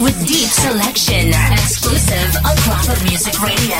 With deep selection, exclusive on Crawford Music Radio.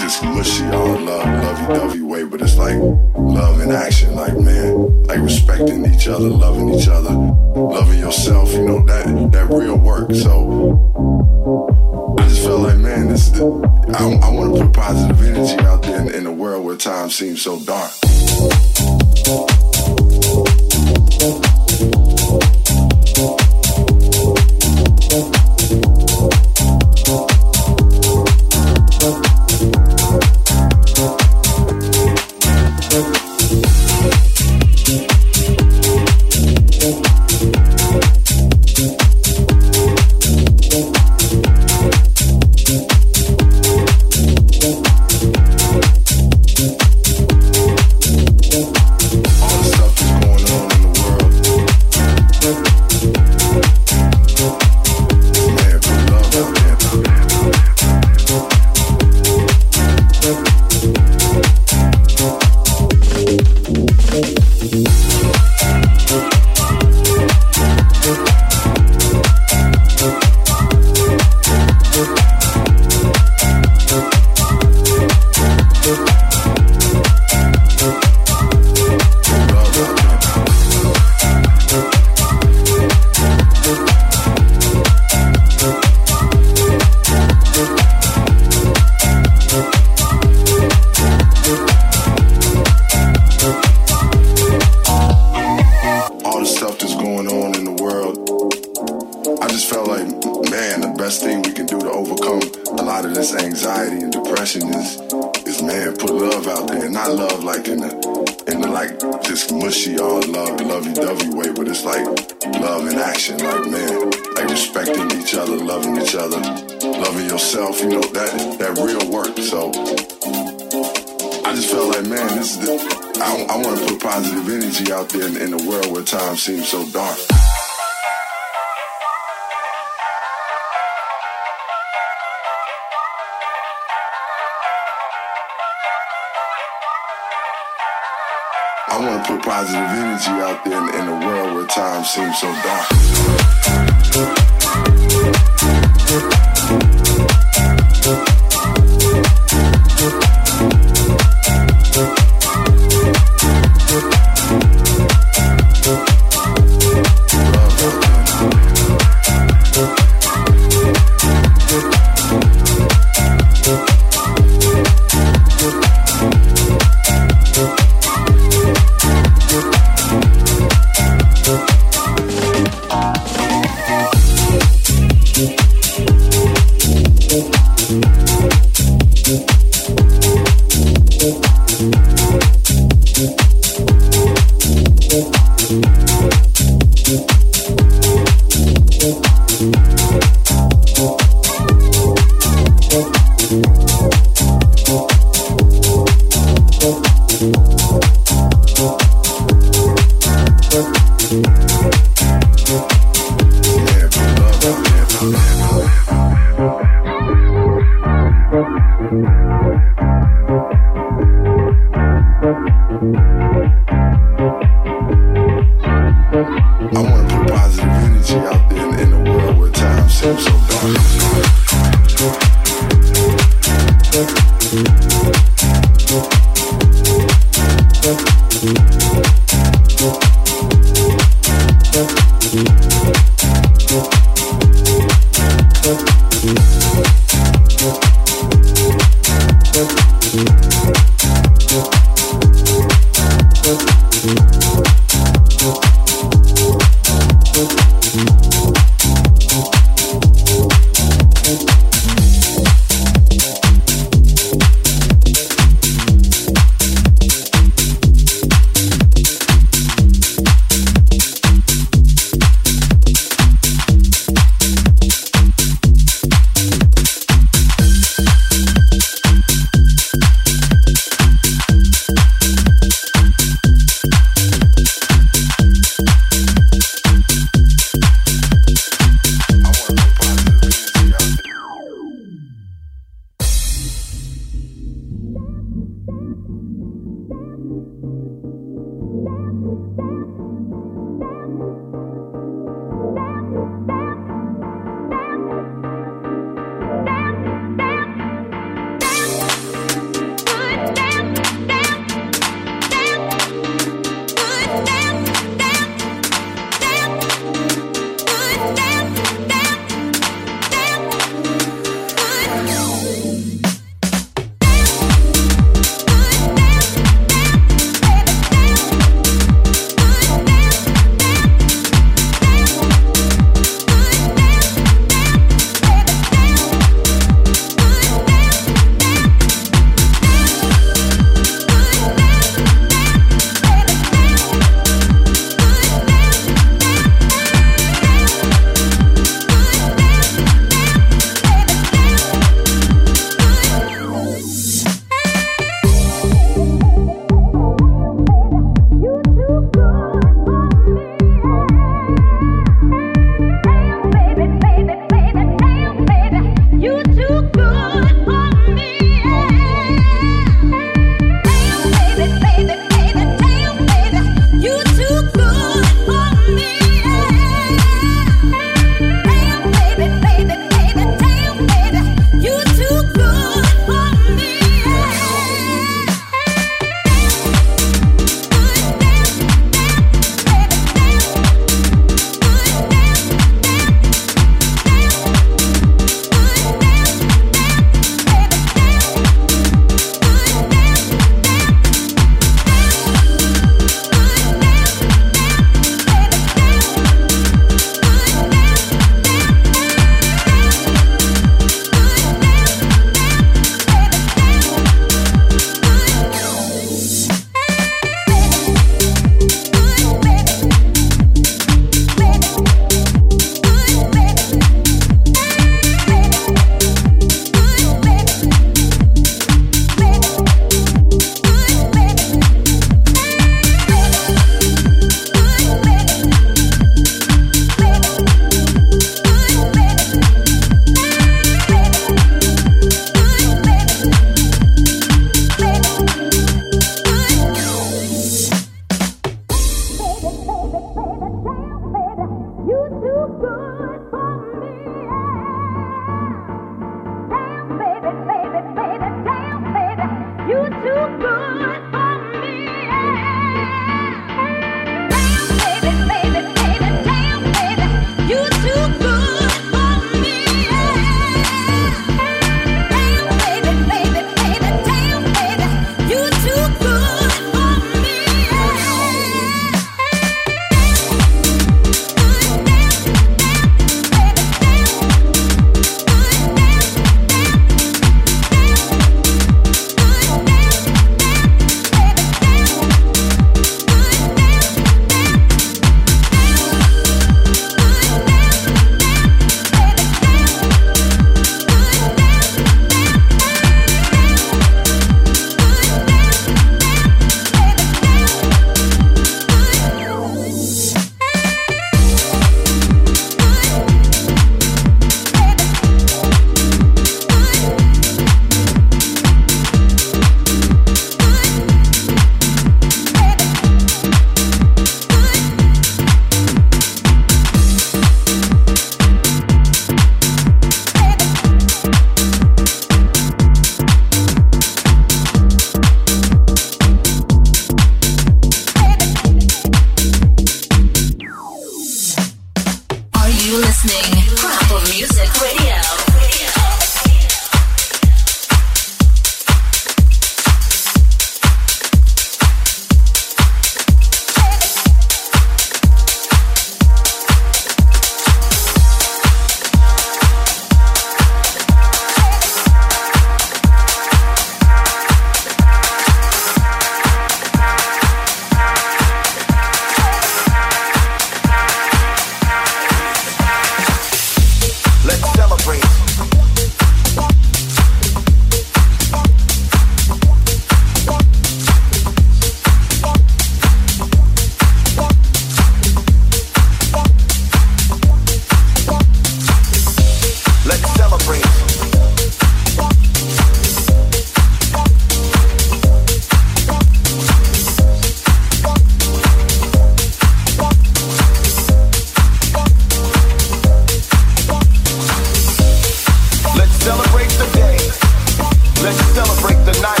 Let's celebrate the night.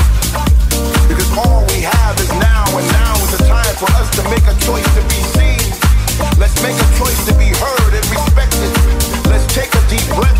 Because all we have is now, and now is the time for us to make a choice to be seen. Let's make a choice to be heard and respected. Let's take a deep breath